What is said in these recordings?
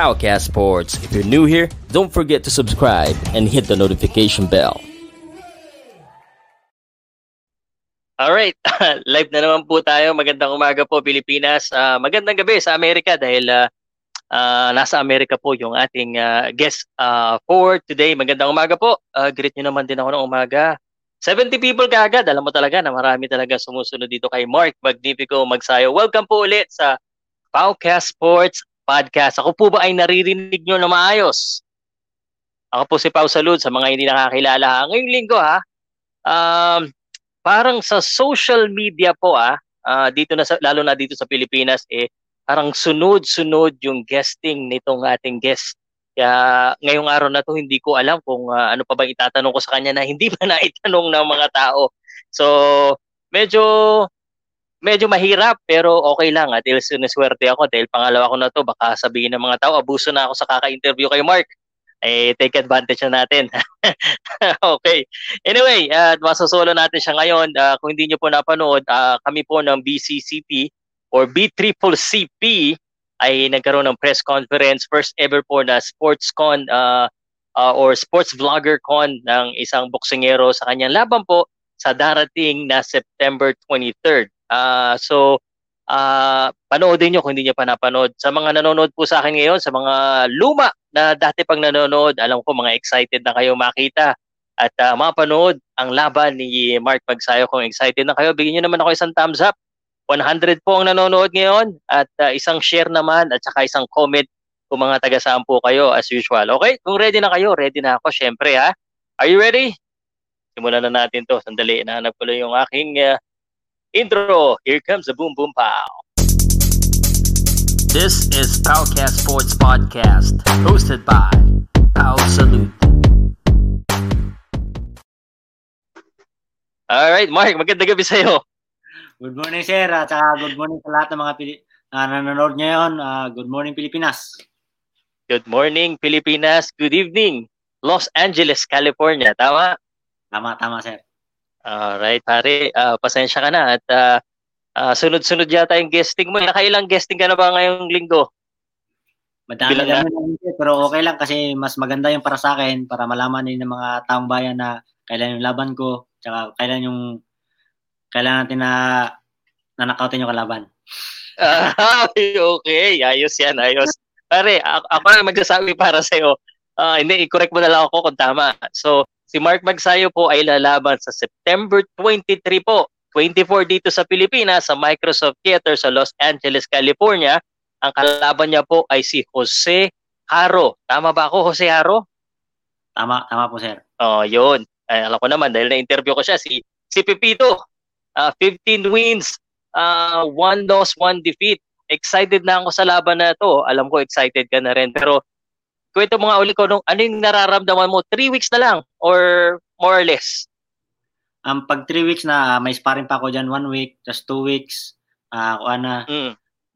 Powcast Sports. If you're new here, don't forget to subscribe and hit the notification bell. Alright, live na naman po tayo. Magandang umaga po Pilipinas. Uh, magandang gabi sa Amerika dahil uh, uh, nasa Amerika po yung ating uh, guest uh, for today. Magandang umaga po. Uh, greet nyo naman din ako ng umaga. 70 people kaagad. Alam mo talaga na marami talaga sumusunod dito kay Mark Magnifico Magsayo. Welcome po ulit sa Powcast Sports Podcast. Ako po ba ay naririnig nyo na maayos? Ako po si Pau Salud sa mga hindi nakakilala. Ngayong linggo ha, um, parang sa social media po ah, uh, dito na sa, lalo na dito sa Pilipinas eh parang sunod-sunod yung guesting nitong ating guest. Kaya ngayong araw na to hindi ko alam kung uh, ano pa ba itatanong ko sa kanya na hindi pa naitanong ng mga tao. So medyo medyo mahirap pero okay lang at dahil sineswerte ako dahil pangalawa ko na to baka sabihin ng mga tao abuso na ako sa kaka-interview kay Mark. Eh take advantage na natin. Okay. Anyway uh, masosolo natin siya ngayon. Uh, kung hindi niyo po napanood uh, kami po ng BCCP or B-Triple-CP ay nagkaroon ng press conference first ever po na SportsCon uh, uh, or Sports Vlogger Con ng isang boksingero sa kanyang laban po sa darating na September 23rd. Uh, so, uh, panoodin nyo kung hindi nyo pa napanood. Sa mga nanonood po sa akin ngayon, sa mga luma na dati pang nanonood, alam ko mga excited na kayo makita at uh, mapanood ang laban ni Mark Magsayo. Kung excited na kayo, bigyan nyo naman ako isang thumbs up. 100 po ang nanonood ngayon at uh, isang share naman at saka isang comment kung mga taga saan po kayo as usual. Okay? Kung ready na kayo, ready na ako syempre ha. Are you ready? Simulan na natin to. Sandali, nahanap ko lang yung aking uh, Intro, here comes the boom boom pow. This is Powcast Sports Podcast, hosted by Pow Salute. Alright, Mark, magandang gabi sa'yo. Good morning, sir. At uh, good morning sa lahat ng mga Pili- uh, nanonood ngayon. Uh, good morning, Pilipinas. Good morning, Pilipinas. Good evening, Los Angeles, California. Tama? Tama, tama, sir. Alright, pare. Uh, pasensya ka na at uh, uh, sunod-sunod yata yung guesting mo. Nakailang guesting ka na ba ngayong linggo? Madami na. pero okay lang kasi mas maganda yung para sa akin para malaman din ng mga taong bayan na kailan yung laban ko tsaka kailan yung kailan natin na nanakautin yung kalaban. Uh, okay, ayos yan, ayos. Pare, ako, ako na magsasabi para sa'yo. Uh, hindi, i-correct mo na lang ako kung tama. So, Si Mark Magsayo po ay lalaban sa September 23 po, 24 dito sa Pilipinas sa Microsoft Theater sa Los Angeles, California. Ang kalaban niya po ay si Jose Haro. Tama ba ako, Jose Haro? Tama, tama po, sir. Oh, yun. Ay, alam ko naman dahil na-interview ko siya si si Pepito. Uh, 15 wins, uh, one loss, one defeat. Excited na ako sa laban na to. Alam ko excited ka na rin pero kwento mo nga uli ko nung ano yung nararamdaman mo? Three weeks na lang or more or less? Um, pag three weeks na, may sparring pa ako dyan, one week, just two weeks, uh, kung ano, mm.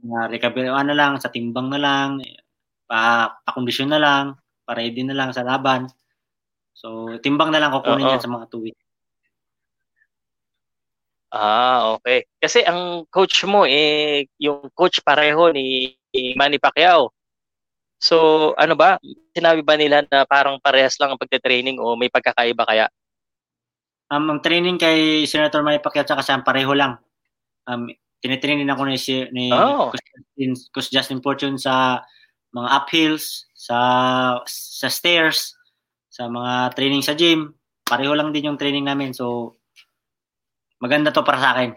uh, recovery, ano lang, sa timbang na lang, pa, pa-condition na lang, pa-ready na lang sa laban. So, timbang na lang kukunin yan sa mga two weeks. Ah, okay. Kasi ang coach mo, eh, yung coach pareho ni Manny Pacquiao. So, ano ba? Sinabi ba nila na parang parehas lang ang pagte-training o may pagkakaiba kaya? Um, ang training kay Senator Manny Pacquiao at sa pareho lang. Um, tinitraining ako ni, ni oh. Coach, Justin, Coach Justin Fortune sa mga uphills, sa sa stairs, sa mga training sa gym. Pareho lang din yung training namin. So, maganda to para sa akin.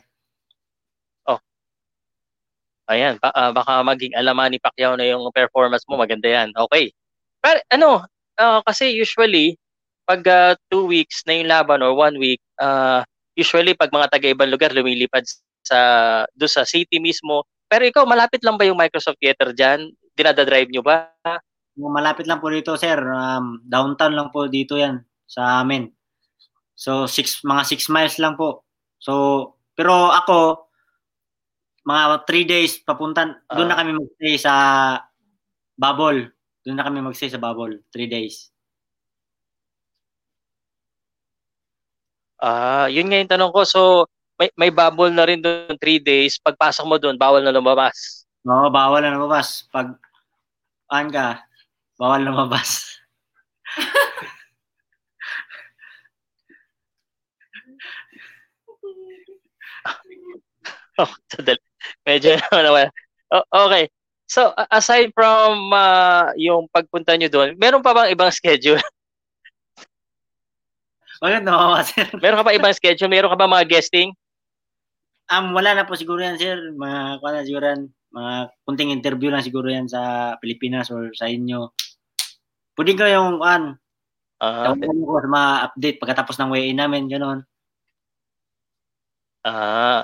Ayan, ba, uh, baka maging alaman ni Pacquiao na yung performance mo, maganda yan. Okay. Pero ano, uh, kasi usually, pag uh, two weeks na yung laban or one week, uh, usually pag mga taga-ibang lugar lumilipad sa do sa city mismo. Pero ikaw, malapit lang ba yung Microsoft Theater dyan? Dinada-drive nyo ba? Malapit lang po dito, sir. Um, downtown lang po dito yan sa amin. So, six, mga 6 miles lang po. So, pero ako, mga 3 days papuntan, uh, doon na kami magstay sa bubble. Doon na kami magstay sa bubble, 3 days. Ah, uh, yun nga yung tanong ko. So, may, may bubble na rin doon 3 days. Pagpasok mo doon, bawal na lumabas. Oo, bawal na lumabas. Pag an ka, bawal lumabas. oh, sadali. Medyo naman. Okay. So, aside from uh, yung pagpunta nyo doon, meron pa bang ibang schedule? Bakit nawawa, sir? Meron ka pa ibang schedule? Meron ka ba mga guesting? Um, wala na po siguro yan, sir. Mga, kung siguro yan, mga kunting interview lang siguro yan sa Pilipinas or sa inyo. Pwede ka yung, an, uh, ko sa mga update pagkatapos ng way namin, gano'n. Ah.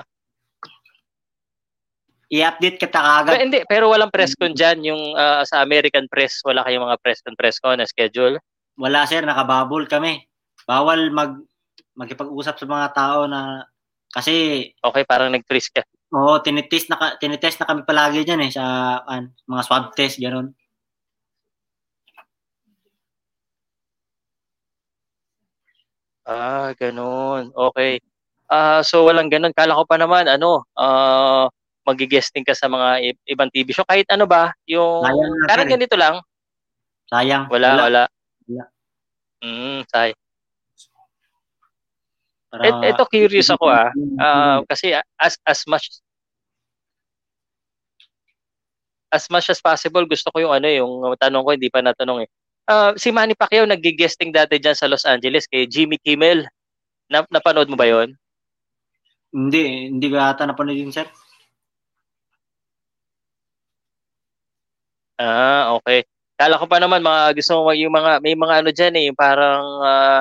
I-update kita kagad. Pero, hindi, pero walang press con dyan. Yung uh, sa American press, wala kayong mga press con, press con na schedule? Wala, sir. Nakababol kami bawal mag magkipag-usap sa mga tao na kasi okay parang nag-freeze ka. Oo, tinitest na tinitest na kami palagi diyan eh sa an, mga swab test ganoon. Ah, ganun. Okay. Ah, uh, so walang ganun. Kala ko pa naman ano, uh, magi-guesting ka sa mga ibang TV show kahit ano ba, yung parang ganito lang. Sayang. Wala, wala. wala. wala. Mm, sayang. Para, Et, ito curious ako ah. Uh, kasi as as much as much as possible gusto ko yung ano yung tanong ko hindi pa natanong eh. Uh, si Manny Pacquiao naggi-guesting dati diyan sa Los Angeles kay Jimmy Kimmel. Na, napanood mo ba 'yon? Hindi, hindi ko ata napanood yun, sir. Ah, okay. Kala ko pa naman mga gusto mo yung mga may mga ano diyan eh, yung parang uh,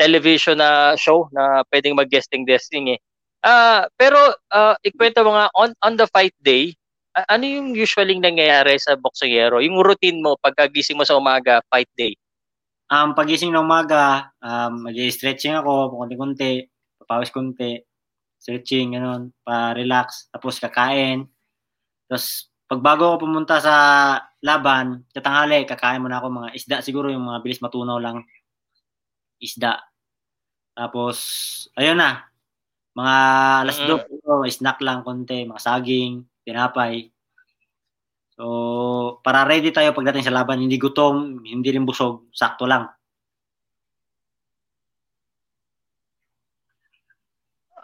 television na show na pwedeng mag-guesting guesting eh. Uh, pero uh, ikwento mo nga on on the fight day, uh, ano yung usually nangyayari sa boksingero? Yung routine mo pagkagising mo sa umaga, fight day? Um, pagising ng umaga, um, mag-stretching ako, konti-konti, papawis konti, stretching, ganun, pa-relax, tapos kakain. Tapos, pag bago ako pumunta sa laban, tatanghali, kakain muna ako mga isda, siguro yung mga bilis matunaw lang isda. Tapos, ayun na. Mga alas mm-hmm. 2, snack lang konti, mga saging, tinapay. So, para ready tayo pagdating sa laban, hindi gutom, hindi rin busog, sakto lang.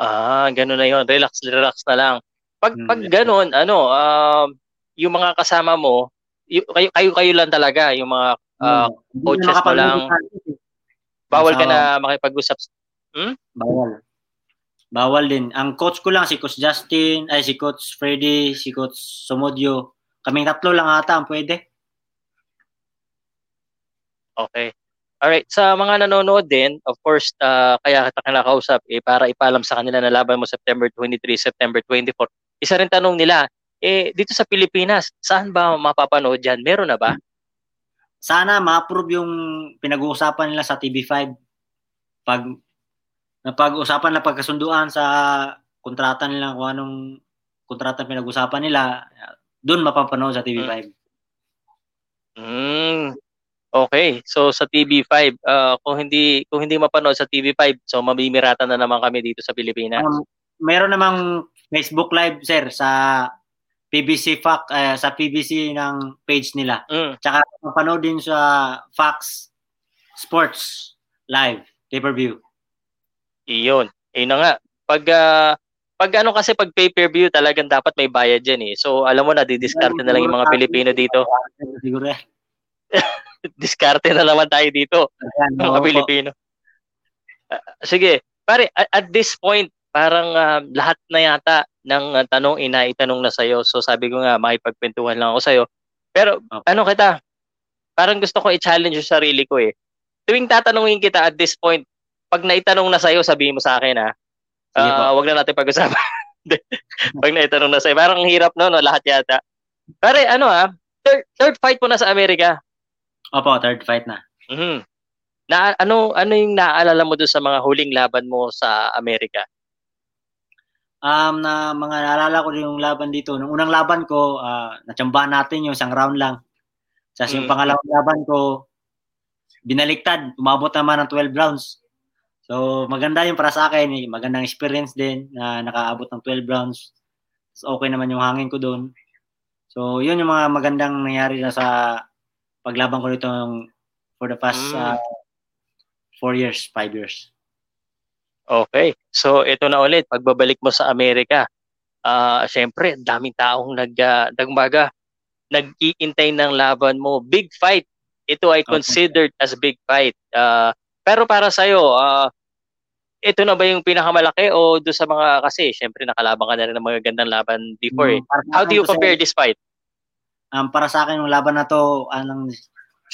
Ah, gano'n na 'yon. Relax, relax na lang. Pag hmm, pag gano'n, ano, um, yung mga kasama mo, y- kayo kayo kayo lang talaga, yung mga uh, coaches mo lang. Bawal ka na makipag-usap. Hmm? Bawal. Bawal din. Ang coach ko lang si Coach Justin, ay si Coach Freddy, si Coach Somodio. Kaming tatlo lang ata ang pwede. Okay. Alright, sa mga nanonood din, of course, uh, kaya kita kinakausap eh, para ipalam sa kanila na laban mo September 23, September 24. Isa rin tanong nila, eh, dito sa Pilipinas, saan ba mapapanood yan? Meron na ba? sana ma-approve yung pinag-uusapan nila sa TV5 pag napag-usapan na pagkasunduan sa kontrata nila kung anong kontrata pinag-usapan nila doon mapapanood sa TV5 mm. okay so sa TV5 uh, kung hindi kung hindi mapanood sa TV5 so mamimiratan na naman kami dito sa Pilipinas um, meron namang Facebook live sir sa PBC Fox uh, sa PBC ng page nila. Mm. Tsaka mapanood din sa Fox Sports live pay-per-view. Iyon. Ayun na nga. Pag uh, pag ano kasi pag pay-per-view talagang dapat may bayad diyan eh. So alam mo na di-discard na lang yung mga Pilipino dito. Siguro. Diskarte na naman tayo dito. Ayan, mga no, Pilipino. Uh, sige, pare at, at this point parang uh, lahat na yata ng uh, tanong inaitanong na sa'yo. So sabi ko nga, makipagkwentuhan lang ako sa'yo. Pero okay. ano kita, parang gusto ko i-challenge yung sarili ko eh. Tuwing tatanungin kita at this point, pag naitanong na sa'yo, sabihin mo sa akin ha. Uh, wag na natin pag-usapan. pag naitanong na sa'yo, parang hirap no, no lahat yata. Pare, ano ha, third, third fight mo na sa Amerika. Opo, third fight na. Mm-hmm. Na, ano, ano yung naaalala mo doon sa mga huling laban mo sa Amerika? Um, na mga naalala ko yung laban dito. Nung unang laban ko, uh, natsambahan natin yung isang round lang. Mm. yung pangalawang laban ko, binaliktad. Umabot naman ng 12 rounds. So, maganda yung para sa akin. Eh. Magandang experience din na nakaabot ng 12 rounds. So, okay naman yung hangin ko doon. So, yun yung mga magandang nangyari na sa paglaban ko nito for the past mm. uh, four years, five years. Okay. So, ito na ulit, pagbabalik mo sa Amerika, uh, syempre, daming taong nag, uh, nagmaga, nag-iintay ng laban mo. Big fight. Ito ay considered okay. as big fight. Uh, pero para sa'yo, uh, ito na ba yung pinakamalaki o do sa mga kasi syempre nakalaban ka na rin ng mga gandang laban before mm, eh. How do you compare this fight? Um, para sa akin yung laban na to anong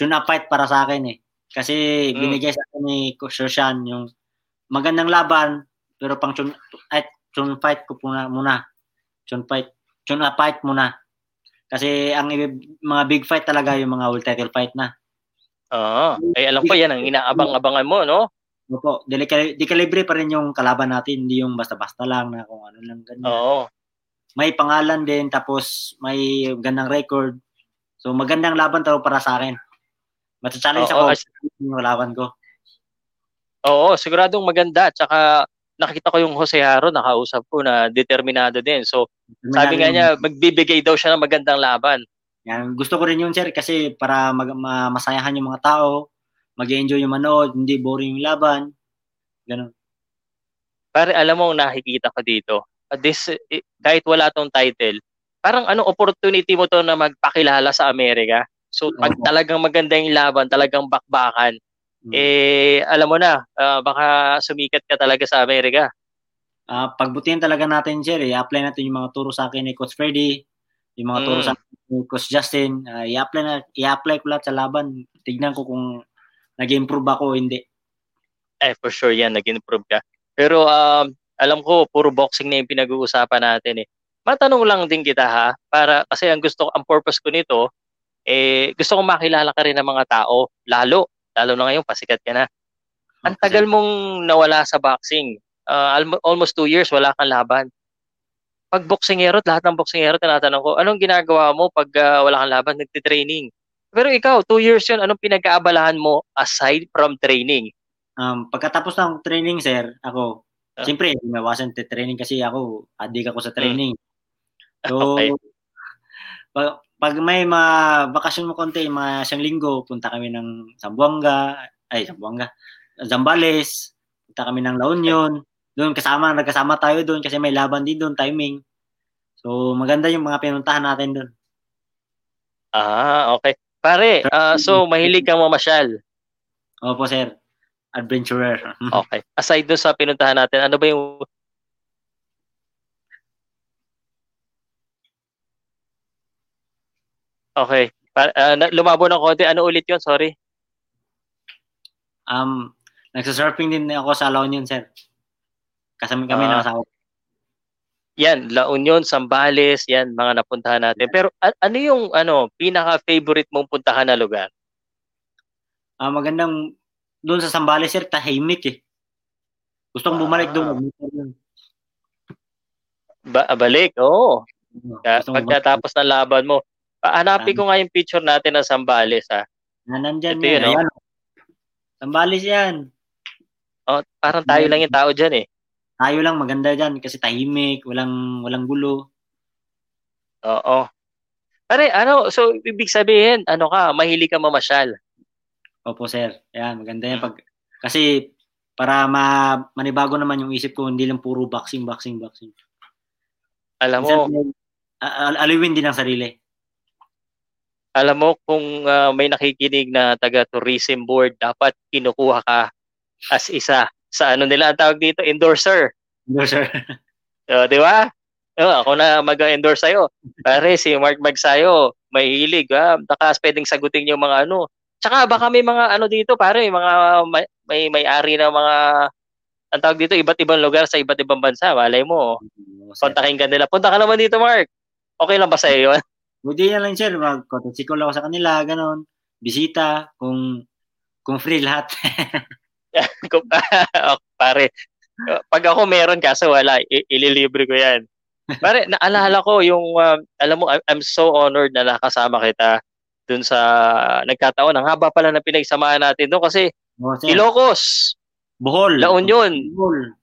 tune fight para sa akin eh. Kasi mm. binigay sa akin ni Coach Roshan yung magandang laban pero pang tune, ay, tune fight ko muna muna. Tune fight, tune fight muna. Kasi ang mga big fight talaga yung mga world title fight na. Oo. Ay alam ko yan ang inaabang-abangan mo, no? Opo, di, di kalibre pa rin yung kalaban natin, hindi yung basta-basta lang na kung ano lang ganyan. Oo. May pangalan din, tapos may gandang record. So magandang laban to para sa akin. Matcha-challenge ako as... yung laban ko. Oo, siguradong maganda. Tsaka nakita ko yung Jose Haro, nakausap ko na determinado din. So, determinado sabi nga niya, magbibigay daw siya ng magandang laban. Yan, gusto ko rin yun, sir, kasi para mag, ma, masayahan yung mga tao, mag-enjoy yung manood, hindi boring yung laban. Ganun. Pare, alam mo, nakikita ko dito, this, kahit wala tong title, parang ano opportunity mo to na magpakilala sa Amerika. So, pag talagang maganda yung laban, talagang bakbakan, hmm. eh, alam mo na, uh, baka sumikat ka talaga sa Amerika. Uh, pagbutihan talaga natin, sir, i-apply natin yung mga turo sa akin ni Coach Freddy, yung mga turo mm. sa akin ni Coach Justin, uh, i-apply na i-apply ko lahat sa laban. Tignan ko kung nag-improve ako hindi. Eh, for sure yan, nag-improve ka. Pero um, alam ko, puro boxing na yung pinag-uusapan natin eh. Matanong lang din kita ha, para kasi ang gusto ang purpose ko nito, eh, gusto kong makilala ka rin ng mga tao, lalo, lalo na ngayon, pasikat ka na. Ang tagal mong nawala sa boxing. Uh, almost two years, wala kang laban. Pag boxingero, lahat ng boxingero, tinatanong ko, anong ginagawa mo pag uh, wala kang laban? Nagtitraining. Pero ikaw, two years yun, anong pinag-aabalahan mo aside from training? Um, pagkatapos ng training, sir, ako, uh, siyempre, wasn't training kasi ako, adik ako sa training. Hmm. So, okay. pag, pag may mga bakasyon mo konti, mga isang linggo, punta kami ng Zamboanga, ay, Zamboanga, Zambales, punta kami ng La Union, doon kasama, nagkasama tayo doon kasi may laban din doon, timing. So, maganda yung mga pinuntahan natin doon. Ah, okay. Pare, uh, so mahilig ka mamasyal? Opo, sir. Adventurer. okay. Aside doon sa pinuntahan natin, ano ba yung Okay. Uh, lumabo ng konti. Ano ulit yun? Sorry. Um, nagsa-surfing din ako sa La Union, sir. Kasama kami uh, ng asawa yan, La Union, Sambales, yan, mga napuntahan natin. Pero a- ano yung ano, pinaka-favorite mong puntahan na lugar? Ah, uh, magandang doon sa Sambales, sir, tahimik eh. Gustong ah. bumalik doon. Ba balik, oo. Oh. Pagkatapos ng laban mo. Hanapin ko nga yung picture natin ng Sambales, ha. Na nandyan Ito yun, yun no? Sambales yan. Oh, parang tayo lang yung tao diyan eh. Tayo lang maganda diyan kasi tahimik, walang walang gulo. Oo. Pare, ano, so ibig sabihin, ano ka, mahilig ka mamasyal. Opo, sir. Yan, maganda yan pag kasi para ma manibago naman yung isip ko, hindi lang puro boxing, boxing, boxing. Alam mo, uh, aliwin din ang sarili. Alam mo kung uh, may nakikinig na taga tourism board, dapat kinukuha ka as isa sa ano nila ang tawag dito, endorser. Endorser. so, di ba? Oh, ako na mag-endorse sa'yo. Pare, si Mark Magsayo, may hilig. Ha? Baka pwedeng sagutin yung mga ano. Tsaka baka may mga ano dito, pare, mga may, may, may-ari na mga ang tawag dito, iba't ibang lugar sa iba't ibang bansa. Malay mo, kontakin ka nila. Punta ka naman dito, Mark. Okay lang ba sa'yo yun? Buti na lang, sir. Mag-contact ako sa kanila, ganon. Bisita, kung kung free lahat. pare, pag ako meron kaso wala, i- ililibre ko yan. Pare, naalala ko yung, uh, alam mo, I'm so honored na nakasama kita dun sa nagkataon. Ang haba pala ng pinagsamahan natin doon kasi oh, Ilocos, Bohol, La Union. Bohol.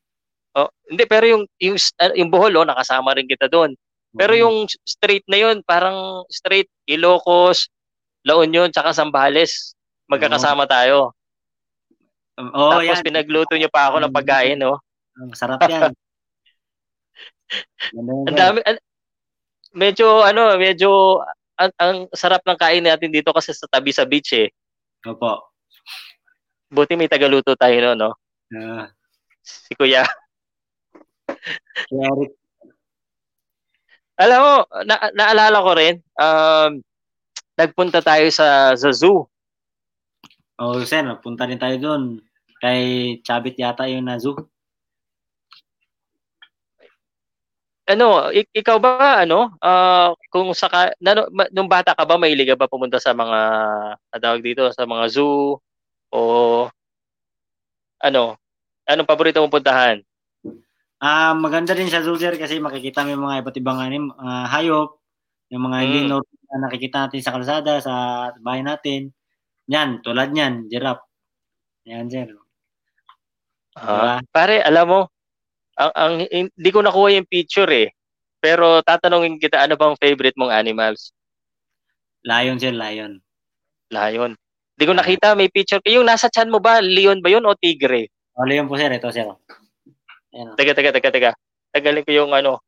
Oh, hindi pero yung yung yung Bohol oh, nakasama rin kita doon. Pero yung straight na yun, parang straight Ilocos, La Union, tsaka Zambales. Magkakasama tayo. Oh, Tapos yan. pinagluto niyo pa ako ng pagkain, no? Masarap yan. Ang dami, an, medyo, ano, medyo, ang, ang sarap ng kain natin dito kasi sa tabi sa beach, eh. Opo. Buti may tagaluto tayo, no? no? Uh, si Kuya. si Eric. Alam mo, na, naalala ko rin, um, nagpunta tayo sa, sa zoo. Oh, sir, punta rin tayo doon. Kay Chabit yata yung na zoo. Ano, ik- ikaw ba ano, uh, kung saka na, nung bata ka ba mahilig ka ba pumunta sa mga tawag dito sa mga zoo o ano? Anong paborito mong puntahan? Ah, uh, maganda din sa sir kasi makikita mo yung mga iba't ibang anim, uh, hayop, yung mga hindi mm. na nakikita natin sa kalsada, sa bahay natin. Yan, tulad niyan, giraffe. Yan, sir. Uh, pare, alam mo, ang, ang hindi ko nakuha yung picture eh. Pero tatanungin kita ano bang favorite mong animals? Lion sir, lion. Lion. Hindi ko nakita may picture. Yung nasa chan mo ba, leon ba yun o tigre? Oh, leon po sir, ito sir. Ayan. Teka, teka, teka, teka. Tagalin ko yung ano.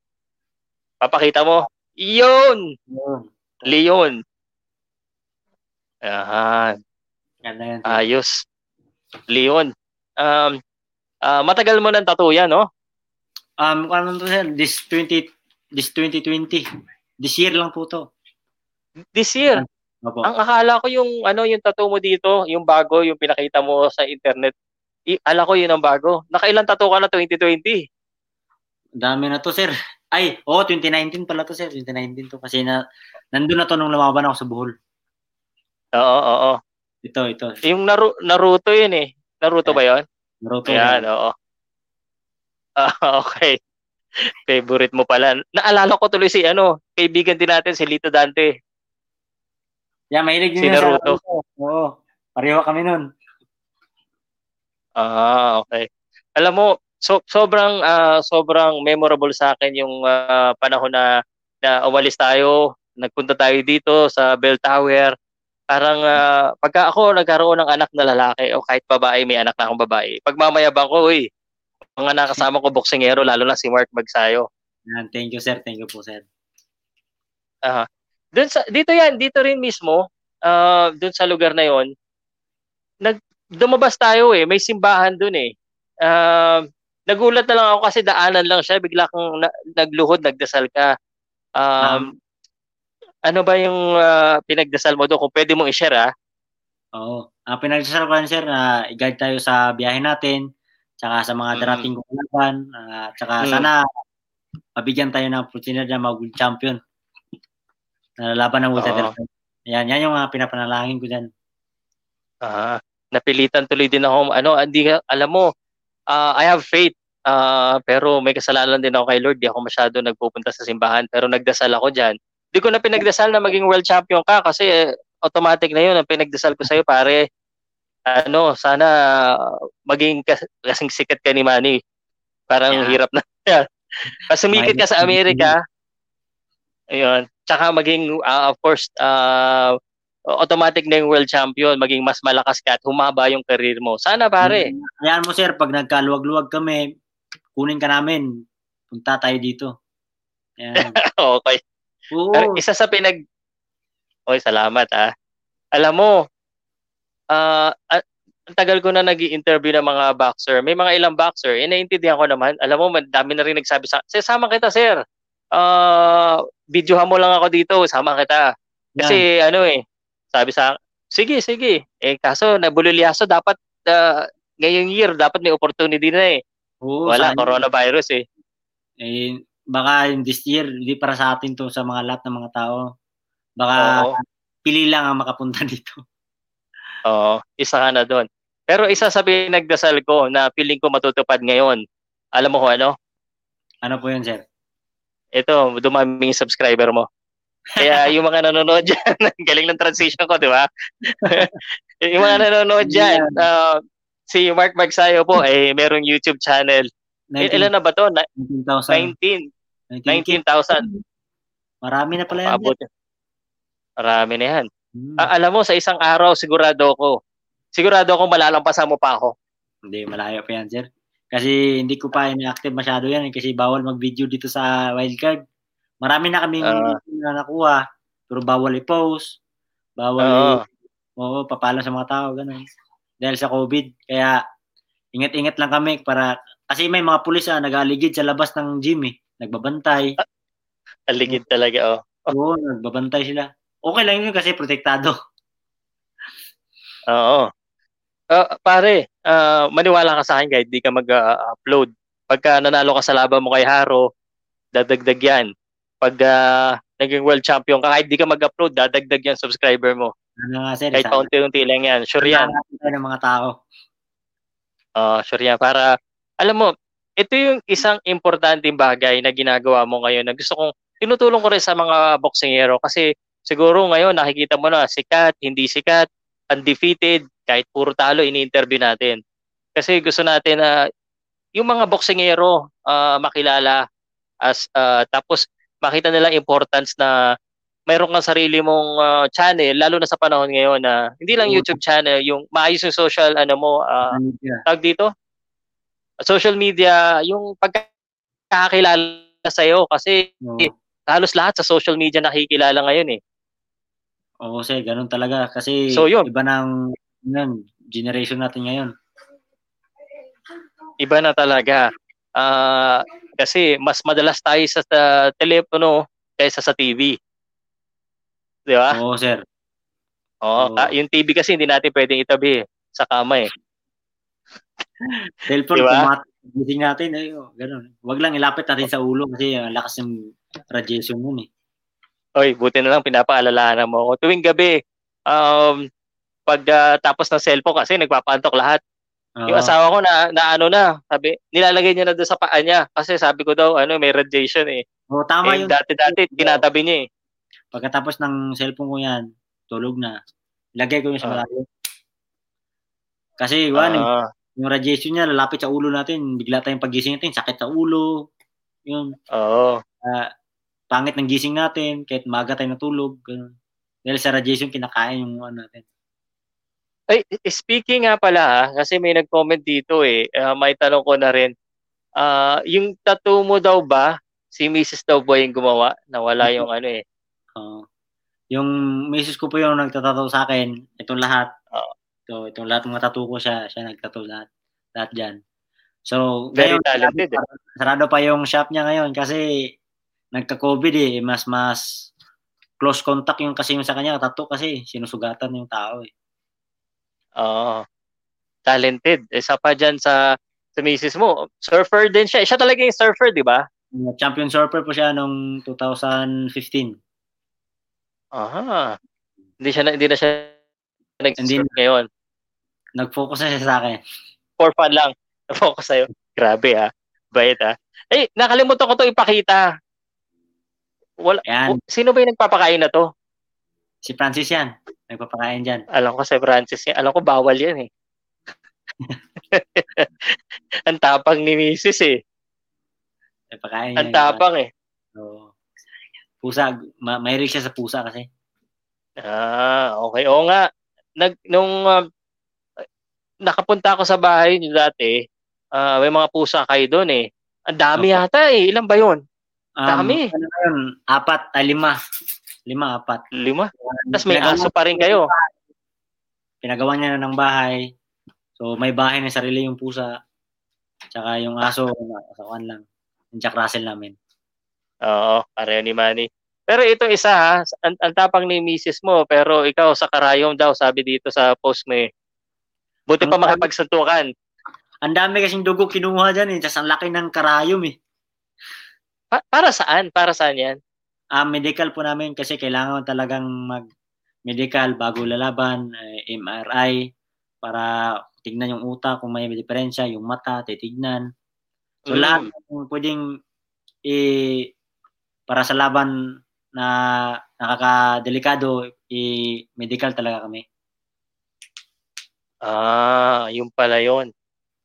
Papakita mo. Yun! Leon. Ayan. Ganda yan. Ayos. Leon. Um, uh, matagal mo ng tattoo yan, no? Um, ano to sir? This 20, this 2020. This year lang po to. This year? Opo. Ang akala ko yung ano yung tattoo mo dito, yung bago, yung pinakita mo sa internet. I, ala ko yun ang bago. Nakailan tattoo ka na 2020? Dami na to, sir. Ay, oh, 2019 pala to, sir. 2019 to. Kasi na, nandun na to nung lumaban ako sa Bohol. Oo, oo. Ito, ito. Yung Naru Naruto yun eh. Naruto yeah. ba yun? Naruto. Ayan, oo. Ah, okay. Favorite mo pala. Naalala ko tuloy si ano, kaibigan din natin si Lito Dante. Yeah, mahilig din si Naruto. Sa Oo. Pareho kami nun. Ah, okay. Alam mo, so, sobrang uh, sobrang memorable sa akin yung uh, panahon na na umalis tayo, nagpunta tayo dito sa Bell Tower. Parang uh, pagka ako nagkaroon ng anak na lalaki o kahit babae may anak na akong babae, pagmamayabang ko, uy, mga nakasama ko boksingero, lalo na si Mark Magsayo. Thank you sir, thank you po sir. Ah, uh, dun sa dito yan, dito rin mismo, uh, dun sa lugar na 'yon, nag dumabas tayo eh, may simbahan dun eh. Uh, nagulat na lang ako kasi daanan lang siya, bigla kang na, nagluhod, nagdasal ka. Um, um ano ba yung uh, pinagdasal mo doon? Kung pwede mong i-share ah. Oo. Ang pinagdasal ko sir, na uh, i-guide tayo sa biyahe natin, tsaka sa mga darating mm. kalaban, uh, tsaka mm. sana mabigyan tayo ng oportunidad na mag-world champion. Na laban ng World title. Yan, yan yung mga pinapanalangin ko diyan. Ah, napilitan tuloy din ako ano, hindi alam mo, uh, I have faith. Uh, pero may kasalanan din ako kay Lord. Di ako masyado nagpupunta sa simbahan. Pero nagdasal ako diyan. Di ko na pinagdasal na maging world champion ka kasi eh, automatic na yun. Ang pinagdasal ko sa'yo, pare, ano, sana maging kas- kasing sikat ka ni Manny. Parang yeah. hirap na. Kasi sumikit ka sa Amerika, ayun, tsaka maging, uh, of course, uh, automatic na yung world champion, maging mas malakas ka at humaba yung career mo. Sana pare. Ayan mo sir, pag nagkaluwag-luwag kami, kunin ka namin. Punta tayo dito. Ayan. okay. Oo. Pero isa sa pinag... Oy, salamat ah. Alam mo, uh, ang tagal ko na nag interview ng mga boxer. May mga ilang boxer, eh, naiintindihan ko naman. Alam mo, dami na rin nagsabi sa akin, sama kita, sir. Uh, videohan mo lang ako dito, sama kita. Kasi yeah. ano eh, sabi sa sige, sige. Eh, kaso nabululyaso, dapat uh, ngayong year, dapat may opportunity na eh. Oo, Wala, sana. coronavirus eh. Eh, baka this year, hindi para sa atin to sa mga lahat ng mga tao. Baka Oo. pili lang ang makapunta dito. Oo, isa ka na doon. Pero isa sa pinagdasal ko na feeling ko matutupad ngayon, alam mo ko ano? Ano po yun, sir? Ito, dumami yung subscriber mo. Kaya yung mga nanonood dyan, galing ng transition ko, di ba? yung mga nanonood dyan, uh, si Mark Magsayo po, eh, merong YouTube channel. 19, ilan na ba to? 19,000. 19. 19,000. Marami na pala yan. Marami na yan. Hmm. Ah, alam mo, sa isang araw, sigurado ako, sigurado ako malalampasan mo pa ako. Hindi, malayo pa yan, sir. Kasi hindi ko pa inactive masyado yan eh, kasi bawal mag-video dito sa wildcard. Marami na kaming uh, na nakuha, pero bawal i-post, bawal uh, oo, papalam sa mga tao, ganun. Dahil sa COVID. Kaya, ingat-ingat lang kami para, kasi may mga pulis ah, nag-aligid sa labas ng gym eh. Nagbabantay. Aligid talaga, oh. Oo, nagbabantay sila. Okay lang yun kasi protektado. Oo. Uh, pare, uh, maniwala ka sa akin kahit di ka mag-upload. Pagka nanalo ka sa laban mo kay Haro, dadagdag yan. Pag uh, naging world champion ka, kahit di ka mag-upload, dadagdag yan subscriber mo. Ano nga, sir? Kahit paunti-unti lang yan. Sure yan. ng mga tao. Uh, sure yan. Para, alam mo, ito yung isang importanteng bagay na ginagawa mo ngayon na gusto kong tinutulong ko rin sa mga boksingero kasi siguro ngayon nakikita mo na sikat, hindi sikat, undefeated, kahit puro talo ini-interview natin. Kasi gusto natin na uh, yung mga boksingero uh, makilala as uh, tapos makita nila importance na mayroon kang sarili mong uh, channel lalo na sa panahon ngayon na uh, hindi lang YouTube channel yung maayos yung social ano mo uh, tag dito social media yung pagkakakilala sa iyo kasi oh. halos lahat sa social media nakikilala ngayon eh Oo, kasi ganun talaga. Kasi so, yun. iba ng yun, generation natin ngayon. Iba na talaga. Uh, kasi mas madalas tayo sa, sa telepono kaysa sa TV. Di ba? Oo, sir. Oo, Oo. Uh, yung TV kasi hindi natin pwedeng itabi sa kama eh. Cellphone, diba? gising natin, eh, oh, ganun. Huwag lang ilapit natin sa ulo kasi uh, lakas ng radiation nun eh. Oy, buti na lang pinapaalalahanan mo ako. Tuwing gabi, um, pag uh, tapos ng cellphone kasi nagpapantok lahat. Uh-huh. Yung asawa ko na, na ano na, sabi, nilalagay niya na doon sa paa niya kasi sabi ko daw ano, may radiation eh. Oh, tama eh, yung dati-dati tinatabi niya eh. Pagkatapos ng cellphone ko yan, tulog na. Lagay ko yung sa malayo. Kasi, uh, uh, yung radiation niya lalapit sa ulo natin, bigla tayong pagising natin, sakit sa ulo. Yun. Oo. Uh, pangit ng gising natin, kahit maga tayo natulog. Ganun. Dahil sa radiation, kinakain yung ano natin. Ay, speaking nga pala ha, kasi may nag-comment dito eh, uh, may tanong ko na rin, uh, yung tattoo mo daw ba, si Mrs. daw ba yung gumawa? Nawala yung ano eh. Uh, yung Mrs. ko po yung nagtatato sa akin, itong lahat. Uh, so, itong lahat ng mga tattoo ko siya, siya nagtato lahat. Lahat dyan. So, Very ngayon, talented sarado, eh. sarado pa yung shop niya ngayon kasi nagka-COVID eh, mas mas close contact yung kasi yung sa kanya, tato kasi sinusugatan yung tao eh. Oo. Talented. Isa pa dyan sa sa misis mo, surfer din siya. Siya talaga yung surfer, di ba? Champion surfer po siya nung 2015. Aha. Hindi siya na, hindi na siya nag-surf ngayon. Nag-focus na siya sa akin. For fun lang. Nag-focus sa'yo. Grabe ah. Bait ah. Eh, nakalimutan ko to ipakita. Wala, yan. Sino ba yung nagpapakain na to? Si Francis yan. Nagpapakain dyan. Alam ko si Francis. Alam ko bawal yan eh. Ang tapang ni Mrs. eh. Nagpapakain Ang tapang eh. So, pusa, ma- mahilig siya sa pusa kasi. Ah, okay. Oo nga. Nag, nung uh, nakapunta ako sa bahay niyo dati, uh, may mga pusa kayo doon eh. Ang dami okay. yata eh. Ilan ba yun? Um, Dami. Ano yun? Apat, ah, lima. Apat. Lima? Tapos may aso pa rin kayo. Pinagawa niya na ng bahay. So, may bahay na sarili yung pusa. Tsaka yung aso, kasawan lang. Yung Jack Russell namin. Oo, pareho ni Manny. Pero itong isa ha, ang, ang tapang ni misis mo, pero ikaw sa karayom daw, sabi dito sa post mo eh. Buti pa makipagsuntukan. Ang dami kasing dugo kinuha dyan eh. Tapos ang laki ng karayom eh. Pa- para saan? Para saan yan? Ah, uh, medical po namin kasi kailangan talagang mag-medical bago lalaban, eh, MRI, para tignan yung utak kung may diferensya, yung mata, titignan. So mm. lahat kung pwedeng i para sa laban na nakakadelikado, i-medical talaga kami. Ah, yung pala yon.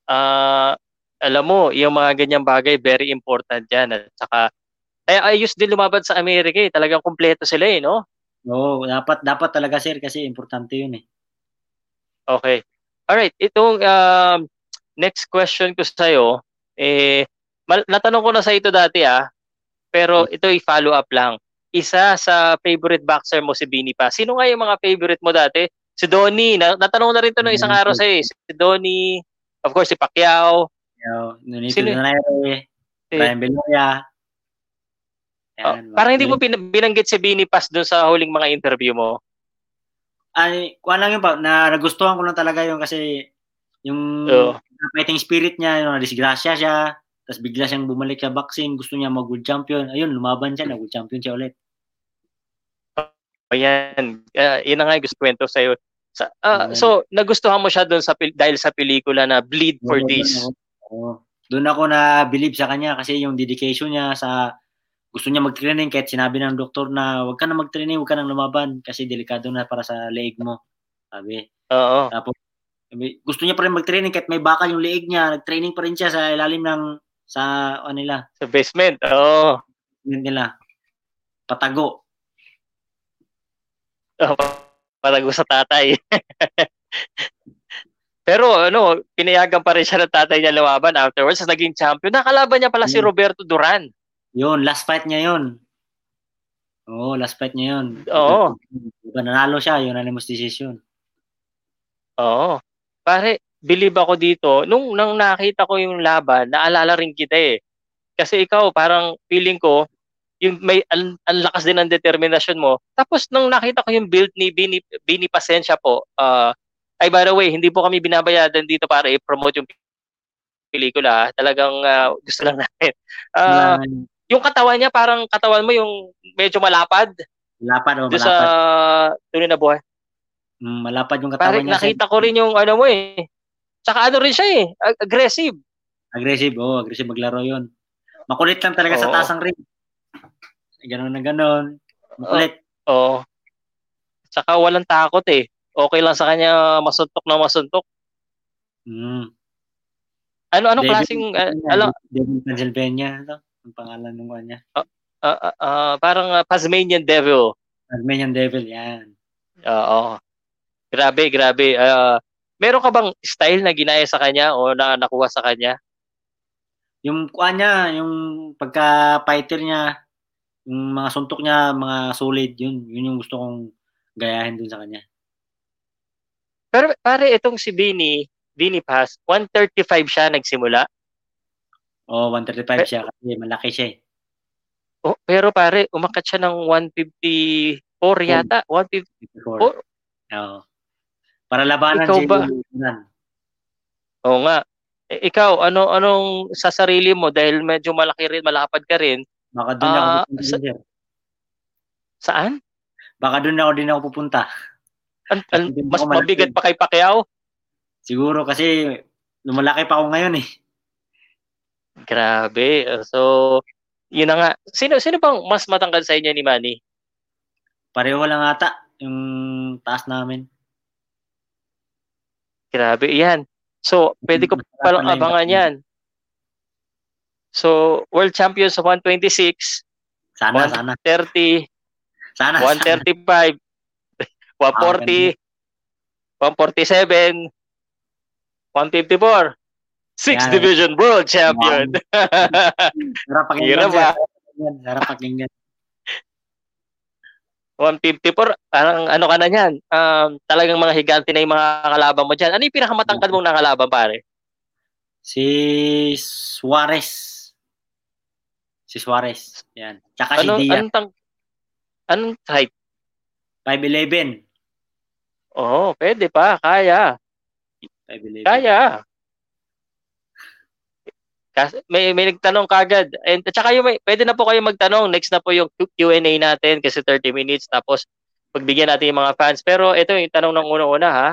Ah, alam mo, yung mga ganyang bagay, very important yan. At saka, eh, ayos din lumaban sa Amerika eh. Talagang kumpleto sila eh, no? Oo, dapat dapat talaga sir kasi importante 'yun eh. Okay. All right, itong um, next question ko sa iyo eh mal- natanong ko na sa ito dati ah, pero ito i-follow up lang. Isa sa favorite boxer mo si Bini pa. Sino nga yung mga favorite mo dati? Si Donnie. Na- natanong na rin to nung isang araw sa eh. Si Donnie, of course si Pacquiao. Yo, Nonito Sino? Donaire, si... Brian Beloya. Oh, parang hindi mo bin- binanggit si Bini Pass doon sa huling mga interview mo. Ay, kuha lang yun pa, na nagustuhan ko lang talaga yung kasi yung oh. fighting spirit niya, yung disgrasya siya, tapos bigla siyang bumalik sa boxing, gusto niya mag-world champion. Ayun, lumaban siya, nag-world champion siya ulit. Ayan, uh, yun na nga yung gusto kwento sa'yo. Sa, uh, So, nagustuhan mo siya doon sa dahil sa pelikula na Bleed for This. Oh, doon ako na believe sa kanya kasi yung dedication niya sa gusto niya mag-training kahit sinabi ng doktor na wag ka na mag-training, wag ka nang lumaban kasi delikado na para sa leeg mo. Sabi. Oo. Tapos gusto niya pa rin mag-training kahit may bakal yung leeg niya, nag-training pa rin siya sa ilalim ng sa ano nila. Sa basement. Oo. Basement nila. Patago. Oh, patago sa tatay. Pero ano, pinayagan pa rin siya ng tatay niya lumaban afterwards. Naging champion. Nakalaban niya pala hmm. si Roberto Duran. Yun, last fight niya yun. Oo, last fight niya yun. Oo. Diba, nanalo siya, unanimous decision. Oo. Pare, believe ako dito, nung nang nakita ko yung laban, naalala rin kita eh. Kasi ikaw, parang feeling ko, yung may ang, ang lakas din ng determinasyon mo. Tapos nung nakita ko yung build ni Bini, Bini Pasensya po, uh, ay by the way, hindi po kami binabayadan dito para i-promote yung pelikula. Talagang uh, gusto lang natin. Uh, yung katawan niya, parang katawan mo yung medyo malapad. Malapad o malapad. sa tunay na buhay. Mm, malapad yung katawan parang niya. nakita ko rin yung ano mo eh. Tsaka ano rin siya eh, aggressive. Aggressive, oh, aggressive maglaro yun. Makulit lang talaga oh. sa tasang ring. Ganon na ganon. Makulit. Oo. Oh. oh. Tsaka walang takot eh. Okay lang sa kanya masuntok na masuntok. Mm. Ano ano David, klaseng uh, alam David Pennsylvania no? Ang pangalan ng kanya. Uh, uh, uh, uh, parang uh, Tasmanian Devil. Tasmanian Devil, yan. Oo. Grabe, grabe. Uh, meron ka bang style na ginaya sa kanya o na nakuha sa kanya? Yung kuha niya, yung pagka-fighter niya, yung mga suntok niya, mga solid, yun. Yun yung gusto kong gayahin dun sa kanya. Pero pare, itong si Bini, Bini Pass, 135 siya nagsimula. Oh, 135 siya kasi malaki siya eh. Oh, pero pare, umakat siya ng 154 yata. 154. Oo. Oh. Para labanan ikaw ba? Oo nga. E, ikaw, ano anong sa sarili mo dahil medyo malaki rin, malapad ka rin? Baka doon uh, ako ah, pupunta. Sa, saan? Baka doon ako din ako pupunta. An, an, mas mabigat pa kay Pacquiao? Siguro kasi lumalaki pa ako ngayon eh. Grabe. So, yun na nga. Sino, sino bang mas matangkad sa inyo ni Manny? Pareho lang ata yung taas namin. Grabe, yan. So, pwede ko palang abangan yan. So, world champion sa 126, sana, 130, sana. 135, 140, 147, 154. Six Yan. Division World Champion. Sarap pakinggan. Hirap ba? Sarap pakinggan. 154, parang ano ka na yan, um, talagang mga higante na yung mga kalaban mo dyan. Ano yung pinakamatangkad mong nakalaban, pare? Si Suarez. Si Suarez. Yan. Tsaka ano, si Dia. Anong, tang, anong height? 5'11". Oo, oh, pwede pa. Kaya. 5'11". Kaya. Kasi may, may nagtanong kagad. And at saka yung may, pwede na po kayo magtanong. Next na po yung Q&A natin kasi 30 minutes. Tapos pagbigyan natin yung mga fans. Pero ito yung tanong ng una-una ha.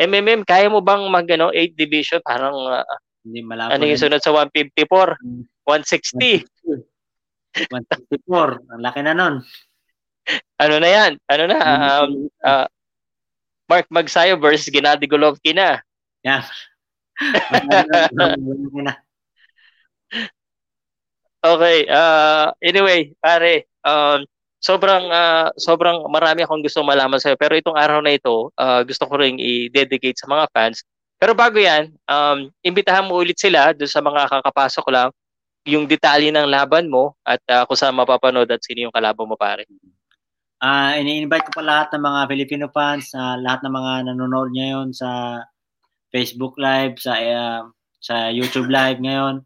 MMM, kaya mo bang mag ano, 8 division? Parang uh, hindi malabo. Ano yung sunod sa 154? 160. 164. Ang laki na nun. Ano na yan? Ano na? Um, uh, Mark Magsayo versus Gennady Golovkin na. Yeah. Okay, uh, anyway, pare, um, sobrang uh, sobrang marami akong gusto malaman sa iyo pero itong araw na ito, uh, gusto ko ring i-dedicate sa mga fans. Pero bago 'yan, um, imbitahan mo ulit sila doon sa mga kakapasok lang yung detalye ng laban mo at uh, kung saan mapapanood at sino yung kalaban mo pare. Ah, uh, ini-invite ko pa lahat ng mga Filipino fans, uh, lahat ng mga nanonood ngayon sa Facebook Live, sa uh, sa YouTube Live ngayon.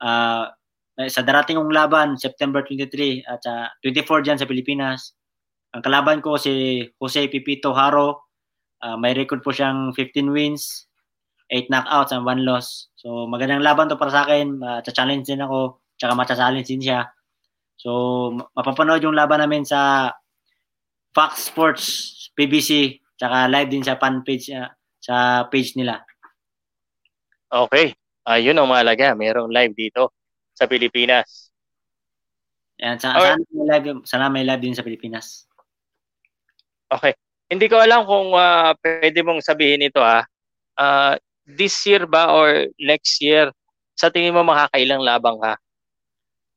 Uh, sa darating kong laban, September 23 at uh, 24 dyan sa Pilipinas. Ang kalaban ko si Jose Pipito Haro. Uh, may record po siyang 15 wins, 8 knockouts and 1 loss. So magandang laban to para sa akin. Uh, challenge din ako, tsaka matcha-challenge din siya. So mapapanood yung laban namin sa Fox Sports, PBC, tsaka live din sa fan page uh, sa page nila. Okay. Ayun uh, ang mahalaga. Merong live dito sa Pilipinas. Yan, sa, okay. sana, may live, sana may live din sa Pilipinas. Okay. Hindi ko alam kung uh, pwede mong sabihin ito ah. Uh, this year ba or next year, sa tingin mo makakailang labang ka?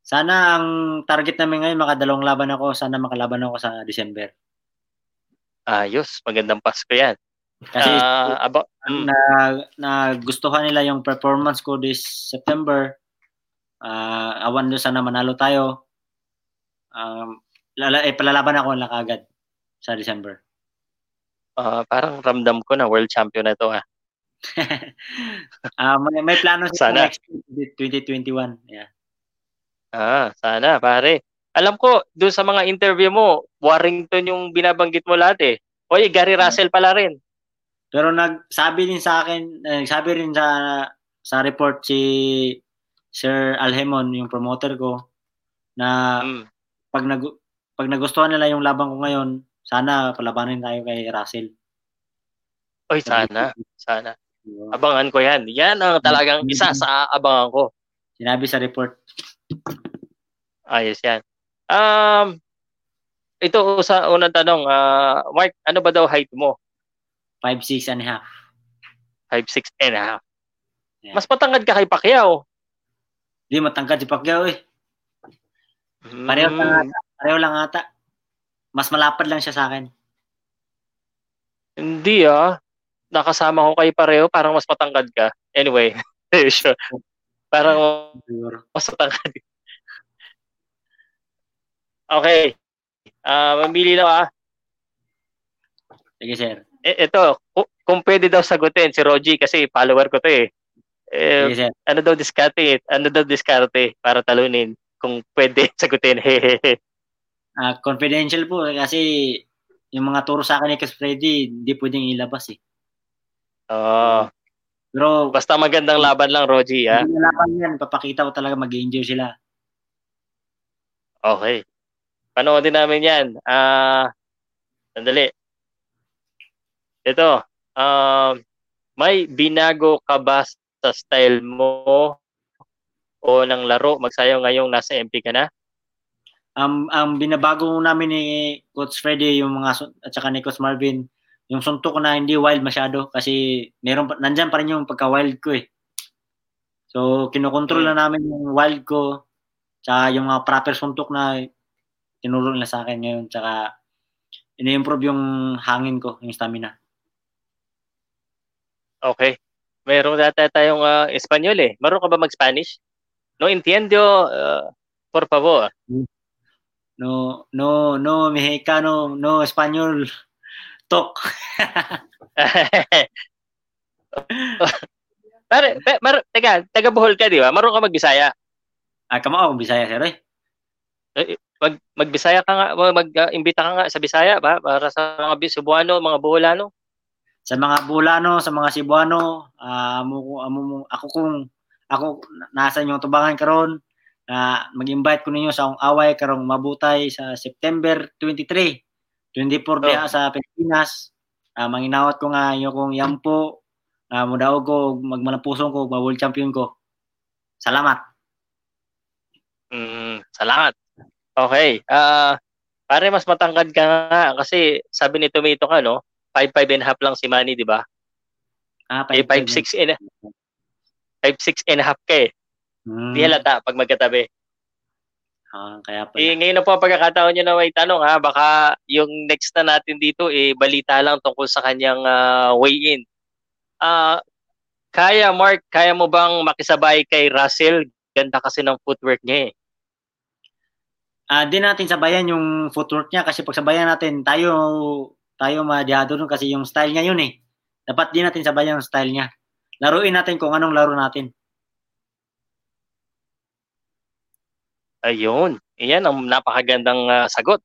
Sana ang target namin ngayon, makadalawang laban ako. Sana makalaban ako sa December. Ayos, magandang Pasko yan. Kasi uh, aba, mm. na, na gustuhan nila yung performance ko this September. Uh, awan doon sana manalo tayo. Um, lala, eh, palalaban ako lang agad sa December. Uh, parang ramdam ko na world champion na ito ha. uh, may, may plano sa next 2021. Yeah. Ah, sana pare alam ko, doon sa mga interview mo, Warrington yung binabanggit mo lahat eh. Oy, Gary Russell pala rin. Pero nagsabi din sa akin, eh, sabi rin sa sa report si Sir Alhemon, yung promoter ko, na mm. pag nag pag nagustuhan nila yung laban ko ngayon, sana palabanin tayo kay Russell. Oy, sana. Sana. Abangan ko yan. Yan ang talagang isa sa abangan ko. Sinabi sa report. Ayos yan. Um, ito sa unang tanong, uh, Mark, ano ba daw height mo? 5'6 and a half. 5'6 and a half. Yeah. Mas matangkad ka kay Pacquiao. Hindi, matangkad si Pacquiao eh. Hmm. Pareho, lang ata. Pareho lang ata. Mas malapad lang siya sa akin. Hindi ah. Nakasama ko kay pareho, parang mas matangkad ka. Anyway, sure. Parang mas matangkad. Okay. Uh, mamili lang ah. Sige, sir. Eh, ito, kung pwede daw sagutin si Roji kasi follower ko to eh. eh sir. Ano daw diskarte? Ano daw diskarte para talunin kung pwede sagutin? uh, confidential po kasi yung mga turo sa akin ni Kas Freddy, hindi pwedeng ilabas eh. Oo. Oh. Pero basta magandang laban lang, Roji, ha? Magandang laban yan. Papakita ko talaga mag-enjoy sila. Okay. Panoodin namin yan. Ah, uh, sandali. Ito, um, uh, may binago ka ba sa style mo o ng laro magsayo ngayong nasa MP ka na? Um, ang binabago namin ni Coach Freddy yung mga at saka ni Coach Marvin yung suntok na hindi wild masyado kasi meron nandiyan pa rin yung pagka-wild ko eh. So kinokontrol hmm. na namin yung wild ko tsaka yung mga proper suntok na tinuro nila sa akin ngayon. Tsaka, ini-improve yung hangin ko, yung stamina. Okay. Meron data tayong uh, Espanyol eh. Meron ka ba mag-Spanish? No entiendo, uh, por favor. No, no, no, mexicano, no, Espanyol. Talk. Pare, mar, teka, taga Bohol ka, di ba? Marunong ka mag-Bisaya? Ah, kamo ako Bisaya, sir. Eh. eh mag magbisaya ka nga, mag-imbita ka nga sa Bisaya ba para sa mga Cebuano, mga Boholano. Sa mga Boholano, sa mga Cebuano, uh, amo, amo, ako kung ako nasa inyong tubangan karon na uh, mag-invite ko ninyo sa akong away karong mabutay sa September 23, 24 oh. diha sa Pilipinas. Uh, manginawat ko nga inyo kong yampo, uh, mudaog ko magmanapusong ko, world champion ko. Salamat. Mm, salamat. Okay. Ah, uh, pare mas matangkad ka nga kasi sabi ni Tomato ka no, 5'5 and a half lang si Manny, di ba? Ah, 5'6 eh, and 5'6 and a half ka eh. Hmm. Di halata pag magkatabi. Ah, kaya pala. Eh, ngayon na po ang pagkakataon nyo na may tanong ha. Baka yung next na natin dito, eh, balita lang tungkol sa kanyang uh, weigh-in. Uh, kaya, Mark, kaya mo bang makisabay kay Russell? Ganda kasi ng footwork niya eh. Ah, uh, di natin sabayan yung footwork niya kasi pag sabayan natin, tayo tayo madyado nun kasi yung style niya yun eh. Dapat di natin sabayan yung style niya. Laruin natin kung anong laro natin. Ayun. Iyan ang napakagandang uh, sagot.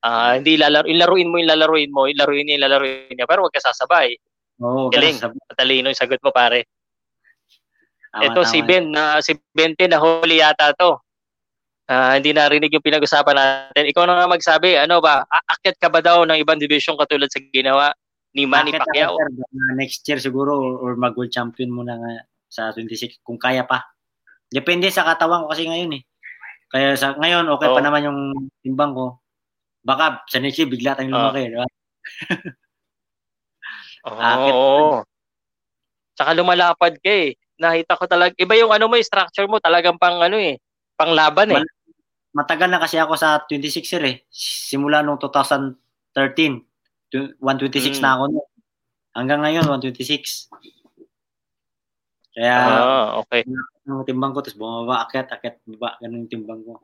Uh, hindi lalaro, ilaruin mo yung lalaruin mo, ilaruin niya, lalaruin niya, pero huwag ka sasabay. Oo, oh, Galing. Matalino yung sagot mo, pare. Tama, Ito tama. si Ben, na uh, si Bente na huli yata to. Uh, hindi narinig yung pinag-usapan natin. Ikaw na nga magsabi, ano ba, aakyat ka ba daw ng ibang division katulad sa ginawa ni Manny Pacquiao? Ako, sir, next year siguro or, or mag-world champion muna nga sa 26 kung kaya pa. Depende sa katawan ko kasi ngayon eh. Kaya sa ngayon, okay oh. pa naman yung timbang ko. Baka sa next year, bigla tayong lumaki. Oh. Diba? Oo. oh, Tsaka lumalapad ka eh. Nakita ko talaga, iba yung ano mo, yung structure mo, talagang pang ano eh, pang laban eh. Matagal na kasi ako sa 26 year eh. Simula nung 2013. 126 mm. na ako no. Hanggang ngayon, 126. Kaya, ah, okay. Yung timbang ko, tapos bumaba, akyat, akyat, baba, ganun yung timbang ko.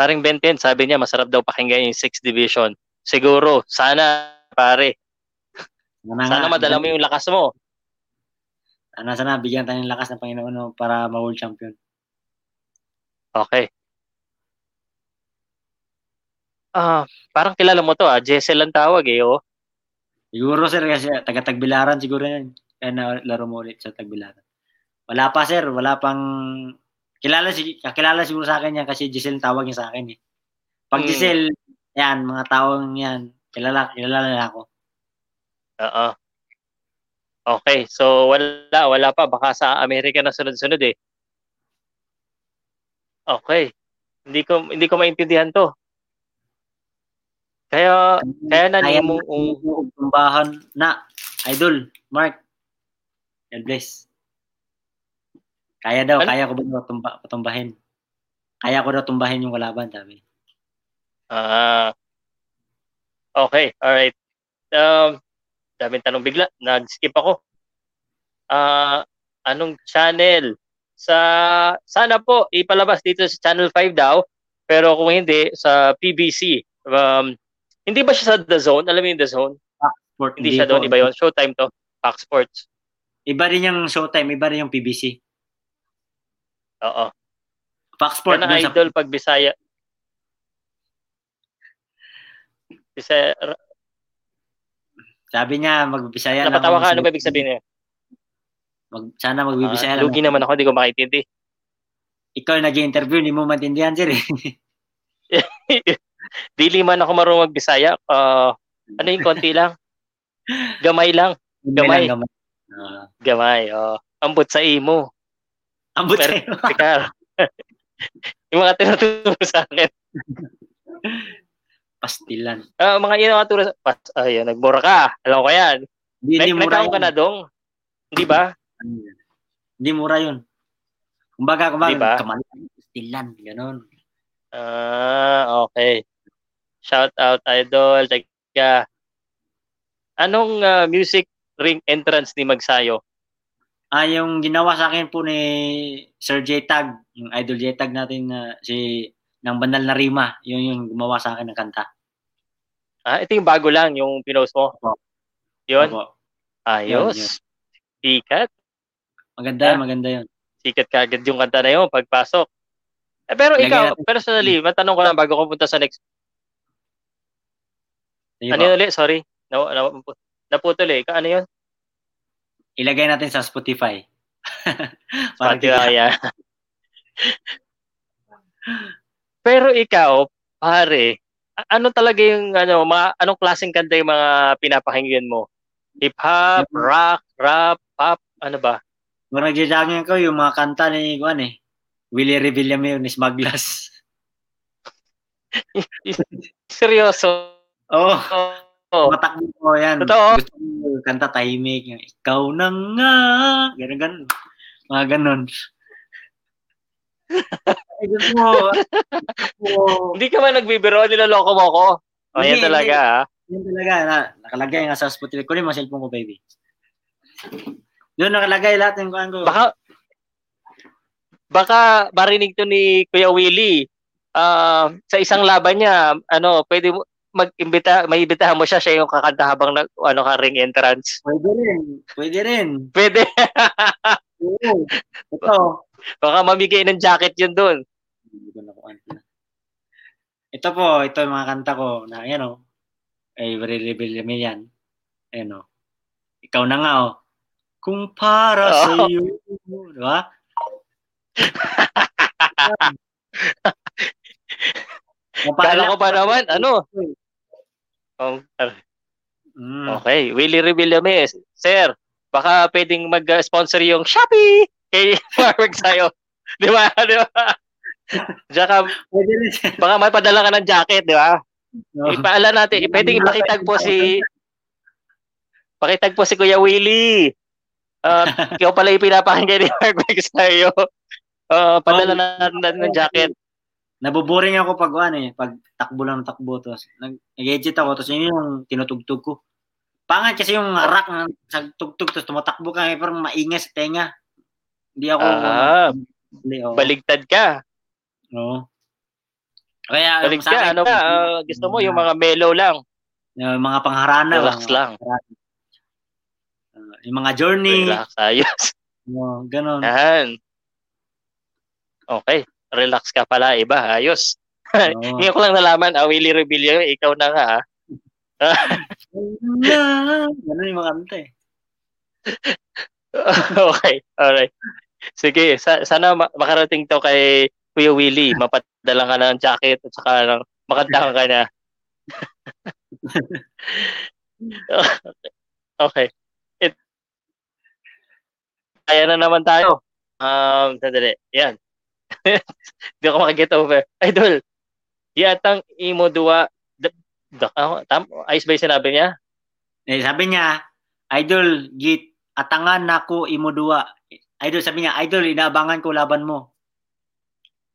Haring Benten, sabi niya, masarap daw pakinggan yung 6th division. Siguro, sana, pare. Sana, sana madala mo yung lakas mo. Sana, sana, bigyan tayo ng lakas ng Panginoon para ma-world champion. Okay. Ah, uh, parang kilala mo to ah. Jessel ang tawag eh, oh. Siguro sir kasi taga-Tagbilaran siguro yan. Kaya na laro mo ulit sa Tagbilaran. Wala pa sir, wala pang kilala si kakilala siguro sa akin yan kasi Giselle tawag niya sa akin eh. Pag hmm. Giselle, yan, mga taong yan, kilala, kilala na ako. Oo. Okay, so wala, wala pa. Baka sa Amerika na sunod-sunod eh. Okay. Hindi ko hindi ko maintindihan 'to. Kaya kaya na kaya mo um, tumbahan na idol Mark. God bless. Kaya daw, ano? kaya ko ba tumba, patumbahin? Kaya ko daw tumbahin yung kalaban, sabi. Ah. Uh, okay, all right. Um, daming tanong bigla. Nag-skip ako. Ah, uh, anong channel? Sa sana po ipalabas dito sa Channel 5 daw, pero kung hindi sa PBC. Um, hindi ba siya sa The Zone? Alam mo yung The Zone? Fox Sports. Hindi, hindi siya doon, iba yun. Showtime to. Fox Sports. Iba rin yung Showtime, iba rin yung PBC. Oo. Fox Sport. Yan ang idol sa... pag Bisaya. Bisaya. Sabi niya, mag-Bisaya lang. Napatawa ka, ano ba ibig sabihin niya? Mag, sana magbibisaya uh, lang. Lugi naman ako, hindi ko makaintindi. Ikaw nag-interview, hindi mo maintindihan, sir. Dili man ako marunong magbisaya. Uh, ano yung konti lang? Gamay lang. Gamay. Lang, gamay. Uh, gamay, oh. Ambot sa imo. Ambot Pero, sa'yo. yung mga tinuturo sa akin. Pastilan. Uh, mga yun mga turo sa... Pas, ayun, nagmura ka. Alam ko yan. Hindi, hindi mura ka na dong. Hindi ba? Hindi mura yun. Kumbaga, kumbaga, diba? kamalan, pastilan, ganun. Ah, uh, okay. Shout out, idol. Teka. Anong uh, music ring entrance ni Magsayo? Ah, yung ginawa sa akin po ni Sir J Tag, yung idol J Tag natin na uh, si ng Banal na Rima, yun yung gumawa sa akin ng kanta. Ah, ito yung bago lang, yung pinost mo? Opo. Yun? Opo. Ayos. Yun, yun. Sikat. Maganda ah, maganda yun. Sikat kagad yung kanta na yun, pagpasok. Eh, pero Lagi ikaw, natin. personally, matanong ko lang bago ko punta sa next. Sige ano yun ulit? Sorry. Na, na, naputol eh. Ano yun? ilagay natin sa Spotify. Spotify, yeah. Pero ikaw, pare, ano talaga yung ano, mga anong klaseng kanta yung mga pinapakinggan mo? Hip hop, rock, rap, pop, ano ba? Kung nagja-jogging ko yung mga kanta ni Juan eh. Willie Revillame ni Smaglas. Seryoso? Oo. Oh. Oh. Matakbo ko yan. Totoo. Gusto ko kanta tahimik. Yung, Ikaw na nga. Ganun, ganun. Mga ganun. Ay, gusto mo. Hindi ka man nagbibiro, niloloko mo ko. O, oh, yan talaga, ha? Yan talaga, na, nakalagay nga sa Spotify. Kunin mo cellphone ko, baby. Doon nakalagay lahat ng kuhan ko. Baka, baka marinig to ni Kuya Willie. Uh, sa isang laban niya, ano, pwede mo, mag-imbita, may imbitahan mo siya, siya yung kakanta habang nag, ano ka, ring entrance. Pwede rin. Pwede rin. Pwede. Oo. Ito. Baka mamigay ng jacket yun doon. Ito po, ito yung mga kanta ko na, yan o. Ay, re-reveal namin yan. Ayan o. Ikaw na nga o. Kung para oh. sa iyo. Di ba? Kala ko pa naman, ano? Oh, mm. Okay, Willie Revillame. Sir, baka pwedeng mag-sponsor yung Shopee kay Mark sa'yo. Di ba? Di ba? Tsaka, baka mapadala ka ng jacket, di ba? No. Ipaala natin, pwedeng ipakitag po si pakitag po si Kuya Willie. Uh, ikaw pala yung pinapakinggan ni Mark Beck sa'yo. Uh, padala oh, na natin ng jacket. Naboboring ako pag ano eh, pag takbo lang takbo to. Nag-edit ako tapos yun yung tinutugtog ko. Pangat kasi yung rock na tugtog tapos tumatakbo ka eh, parang maingay sa tenga. Hindi ako ah, oh. baligtad ka. Oo. Kaya Balik ka, ano ka, uh, gusto mo yung mga mellow lang. Yung mga pangharana. Relax lang. Uh, yung mga journey. Relax, ayos. No, ganun. Yan. Okay. Relax ka pala, iba. Ayos. Oh. Ngayon ko lang nalaman, ah, Willie Rebellion, ikaw na nga. Ah. ganun yung mga kanta eh. okay, alright. Sige, sa- sana makarating to kay Kuya Willie, mapadala ka ng jacket at saka ng makantahan ka na. okay. It, kaya na naman tayo. Um, sandali. Yan. Hindi ako makaget over. Idol, yatang imo duwa ako, tam, ayos ba yung sinabi niya? Eh, sabi niya, Idol, git, atangan nako imo duwa. Idol, sabi niya, Idol, inaabangan ko laban mo.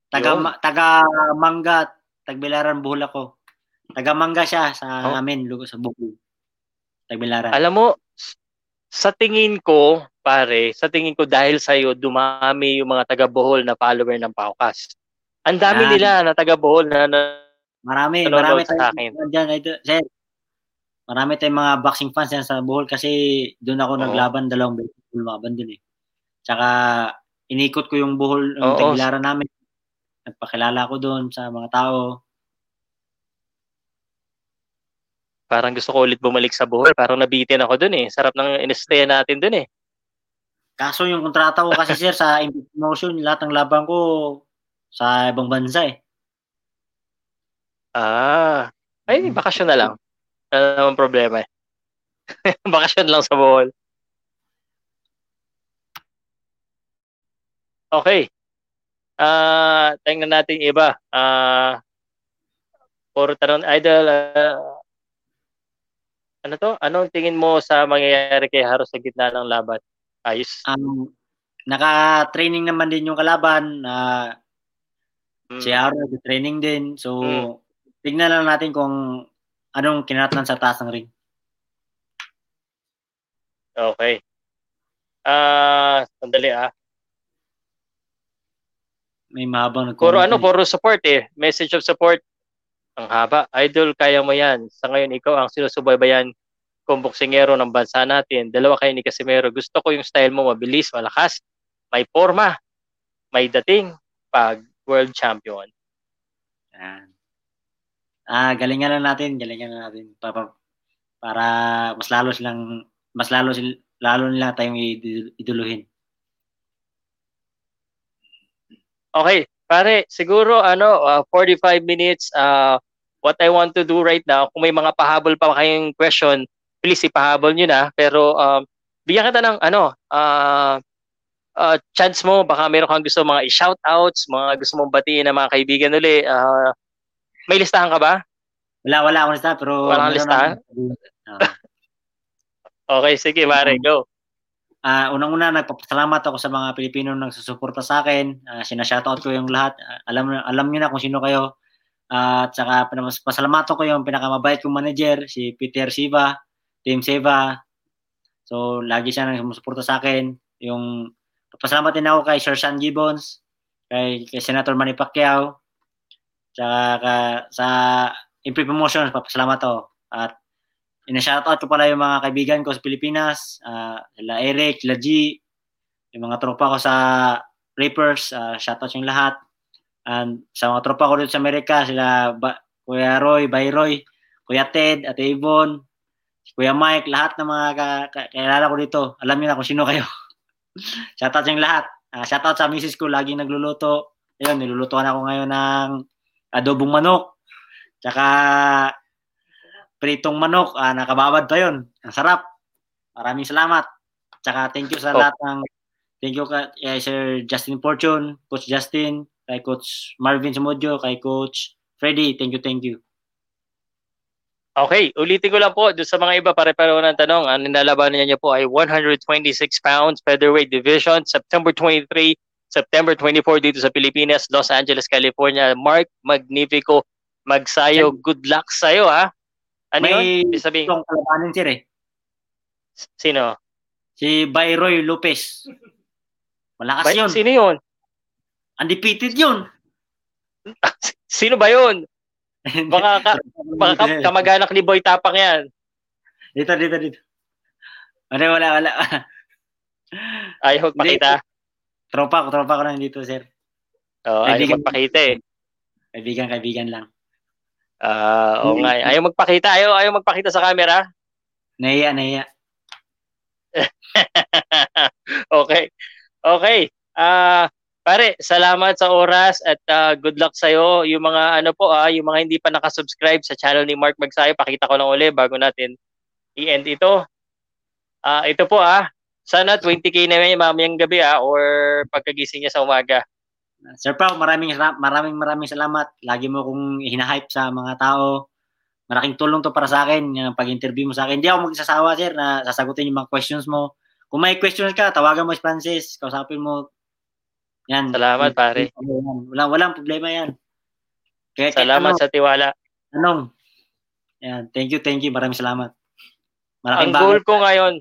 Taga ma, taga Mangga, Tagbilaran Buhol ako. Taga Mangga siya sa oh. amin, lugo sa Bukid. Tagbilaran. Alam mo, sa tingin ko, pare, sa tingin ko dahil sa iyo dumami yung mga taga Bohol na follower ng Paukas. Ang dami Yan. nila na taga Bohol na, na marami, marami sa akin. Diyan, sir. Marami tayong mga boxing fans yan sa Bohol kasi doon ako Oo. naglaban dalawang beses lumaban din eh. Tsaka inikot ko yung Bohol, yung Tagbilaran namin nagpakilala ko doon sa mga tao. Parang gusto ko ulit bumalik sa Bohol. Parang nabitin ako doon eh. Sarap ng inestaya natin doon eh. Kaso yung kontrata ko kasi sir sa promotion, lahat ng laban ko sa ibang bansa eh. Ah. Ay, bakasyon na lang. Ano naman problema eh. bakasyon lang sa Bohol. Okay. Uh, tingnan natin iba. Uh, puro tanong idol. Uh, ano to? Anong tingin mo sa mangyayari kay Haro sa gitna ng laban? Ayos. Um, naka-training naman din yung kalaban. Uh, mm. Si Haro, training din. So, mm. tingnan lang natin kung anong kinatnan sa taas ng ring. Okay. Ah, uh, sandali ah may mahabang nag Puro ano, puro support eh. Message of support. Ang haba. Idol, kaya mo yan. Sa ngayon, ikaw ang sinusubaybayan kung boksingero ng bansa natin. Dalawa kayo ni Casimero. Gusto ko yung style mo mabilis, malakas, may forma, may dating pag world champion. Yan. Ah, galingan na natin, galingan na natin para, para mas lalo silang mas lalo lalo nila tayong iduluhin. Okay, pare, siguro ano, uh, 45 minutes. Uh, what I want to do right now, kung may mga pahabol pa kayong question, please ipahabol nyo na. Pero um, bigyan kita ng ano, uh, uh, chance mo, baka meron kang gusto mga i-shoutouts, mga gusto mong batiin ng mga kaibigan uli. Uh, may listahan ka ba? Wala, wala akong listahan, pero... Wala kang listahan? okay, sige, pare, go. uh, unang-una nagpapasalamat ako sa mga Pilipino nang susuporta sa akin. Uh, sina-shoutout ko yung lahat. Uh, alam alam niyo na kung sino kayo. Uh, at saka pasalamatan ko yung pinakamabait kong manager, si Peter Siva, Team Siva. So, lagi siya nang sumusuporta sa akin. Yung papasalamat din ako kay Sir Sean Gibbons, kay, kay Senator Manny Pacquiao, tsaka ka, sa Impre Promotions, papasalamat ako. At ina-shoutout ko pala yung mga kaibigan ko sa Pilipinas, uh, sila Eric, sila G, yung mga tropa ko sa Rapers, uh, shoutout yung lahat. And sa mga tropa ko dito sa Amerika, sila ba- Kuya Roy, Bayroy, Kuya Ted, at Avon, Kuya Mike, lahat ng mga ka- kakilala ko dito. Alam niyo na kung sino kayo. shoutout yung lahat. Uh, shoutout sa misis ko, laging nagluluto. Ayun, nilulutuan ako ngayon ng adobong manok. Tsaka pritong manok, ah, nakababad pa yon. Ang sarap. Maraming salamat. Tsaka thank you sa oh. lahat ng thank you kay eh, Sir Justin Fortune, Coach Justin, kay Coach Marvin Sumodyo, kay Coach Freddy. Thank you, thank you. Okay, ulitin ko lang po doon sa mga iba pare-pareho ng tanong. Ang nilalabanan niya po ay 126 pounds featherweight division, September 23, September 24 dito sa Pilipinas, Los Angeles, California. Mark Magnifico Magsayo, good luck sa'yo ha. Ano May yun? Sabihin. Itong kalabanin sir eh. Sino? Si Byroy Lopez. Malakas By, yun. Sino yun? Undefeated yun. Sino ba yun? Baka, ka, baka ka, kamag-anak ni Boy Tapang yan. Dito, dito, dito. Ano, wala, wala. Ayaw magpakita? Tropa ko, tropa ko lang dito, sir. Oo, oh, ayaw magpakita eh. Kaibigan, kaibigan lang. Ah, uh, oo nga. Ayaw magpakita, ayaw, ayaw magpakita sa camera. Nahiya, nahiya. okay. Okay. Ah, uh, pare, salamat sa oras at uh, good luck sa iyo. Yung mga ano po ah, yung mga hindi pa naka-subscribe sa channel ni Mark Magsayo, pakita ko lang uli bago natin i-end ito. Ah, uh, ito po ah. Sana 20k na yan mamayang gabi ah or pagkagising niya sa umaga. Sir Pao, maraming maraming maraming salamat. Lagi mo kong hinahype sa mga tao. Malaking tulong to para sa akin yung pag-interview mo sa akin. Hindi ako magsasawa, sir, na sasagutin yung mga questions mo. Kung may questions ka, tawagan mo si Francis, kausapin mo. Yan. Salamat, pare. Wala, walang problema yan. Kaya, salamat ano, sa tiwala. Anong? Yan. Thank you, thank you. Maraming salamat. Malaking ang goal ko ngayon,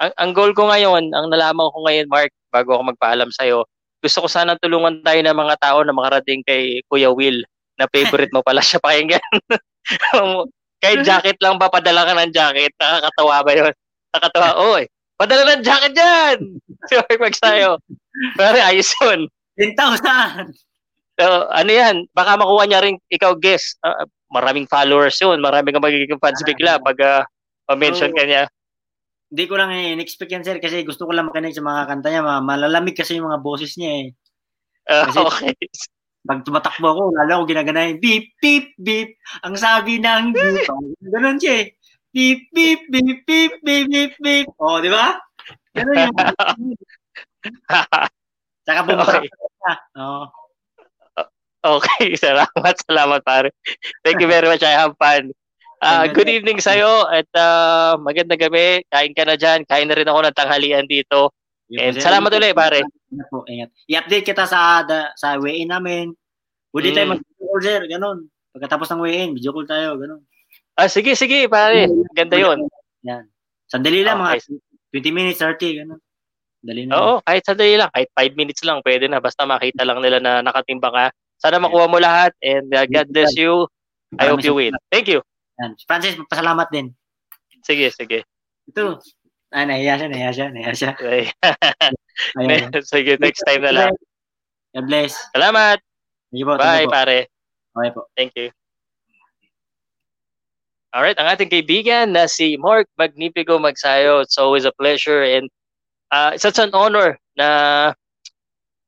ang, ang goal ko ngayon, ang nalaman ko ngayon, Mark, bago ako magpaalam sa'yo, gusto ko sana tulungan tayo ng mga tao na makarating kay Kuya Will na favorite mo pala siya pakinggan. Kahit jacket lang ba, padala ka ng jacket? Nakakatawa ba yun? Nakakatawa, oy, padala ng jacket dyan! Si Mark Magsayo. Pero ayos yun. 10,000! So, ano yan, baka makuha niya rin ikaw guest. Uh, maraming followers yun, maraming kang magiging fans bigla pag uh, mention ka niya hindi ko lang in-expect yan, sir, kasi gusto ko lang makinig sa mga kanta niya. Malalamig kasi yung mga boses niya eh. Uh, okay. Pag tumatakbo ako, lalo ako ginagana beep, beep, beep. Ang sabi ng beep. Ganun siya eh. Beep, beep, beep, beep, beep, beep, beep. Oh, di ba? Ganun yung... Tsaka pumunta okay. Oh. Okay, salamat, salamat pare. Thank you very much. I have fun. Uh, good evening sa iyo at uh, magandang gabi. Kain ka na diyan. Kain na rin ako ng tanghalian dito. And salamat ulit, pare. Ingat. I-update kita sa da, sa weigh-in namin. Pwede mm. tayo mag-order, ganun. Pagkatapos ng weigh-in, video call tayo, ganun. Ah, sige, sige, pare. Ganda 'yon. Yan. Sandali lang, okay. mga 20 minutes, 30, ganun. Dali na. Oo, kahit sandali lang, kahit 5 minutes lang, pwede na. Basta makita lang nila na nakatimba ka. Sana makuha mo lahat and uh, God bless you. I hope you win. Thank you. Francis, pasalamat din. Sige, sige. Ito. Ah, nahiya siya, nahiya siya, nahiya siya. sige, next time na lang. God bless. Salamat. Po. Bye, pare. Okay po. Thank you. Alright, ang ating kaibigan na si Mark Magnifico Magsayo. It's always a pleasure and uh, it's such an honor na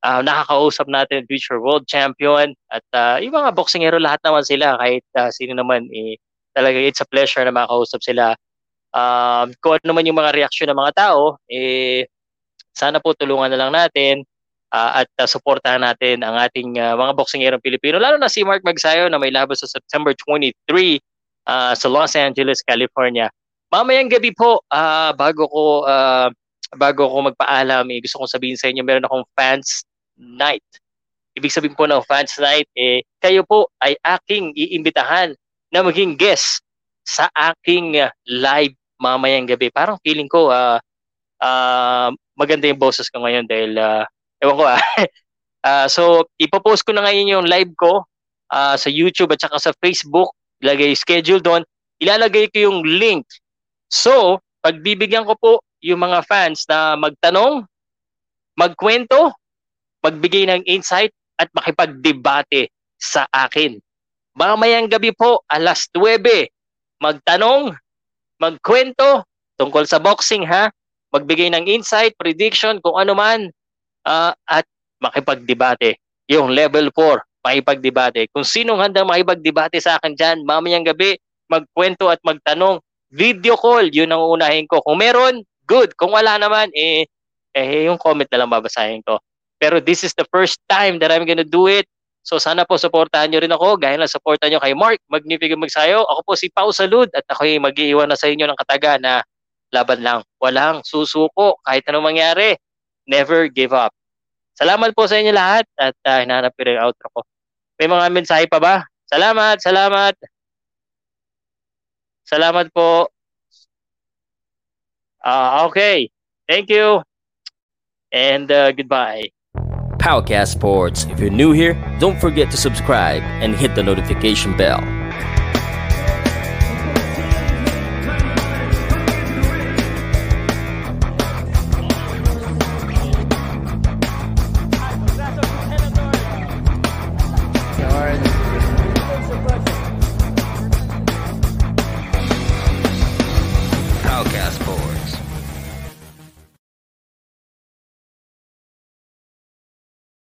uh, nakakausap natin future world champion at uh, yung mga boxingero lahat naman sila kahit uh, sino naman eh, talaga it's a pleasure na makausap sila. Um, kung ano naman yung mga reaksyon ng mga tao, eh, sana po tulungan na lang natin uh, at uh, suportahan natin ang ating uh, mga boksingerong Pilipino, lalo na si Mark Magsayo na may labas sa September 23 uh, sa Los Angeles, California. Mamayang gabi po, uh, bago ko uh, bago ako magpaalam, eh, gusto kong sabihin sa inyo, meron akong fans night. Ibig sabihin po ng fans night, eh, kayo po ay aking iimbitahan na maging guest sa aking uh, live mamayang gabi. Parang feeling ko, uh, uh, maganda yung boses ko ngayon dahil, uh, ewan ko ah. uh, so, ipopost ko na ngayon yung live ko uh, sa YouTube at saka sa Facebook. Ilagay schedule doon. Ilalagay ko yung link. So, pagbibigyan ko po yung mga fans na magtanong, magkwento, magbigay ng insight at makipagdebate sa akin. Mamayang gabi po, alas 9, magtanong, magkwento tungkol sa boxing ha, magbigay ng insight, prediction, kung ano man, uh, at makipagdebate. Yung level 4, makipagdebate. Kung sinong handang makipagdebate sa akin dyan, mamayang gabi, magkwento at magtanong, video call, yun ang unahin ko. Kung meron, good. Kung wala naman, eh, eh yung comment na lang babasahin ko. Pero this is the first time that I'm gonna do it. So sana po supportahan nyo rin ako, gaya na supportan nyo kay Mark, Magnifico Magsayo. Ako po si Pau Salud at ako ay mag-iiwan na sa inyo ng kataga na laban lang. Walang susuko kahit anong mangyari. Never give up. Salamat po sa inyo lahat at uh, hinahanap ko yung outro ko. May mga mensahe pa ba? Salamat, salamat. Salamat po. Uh, okay. Thank you. And uh, goodbye. Powercast Sports. If you're new here, don't forget to subscribe and hit the notification bell.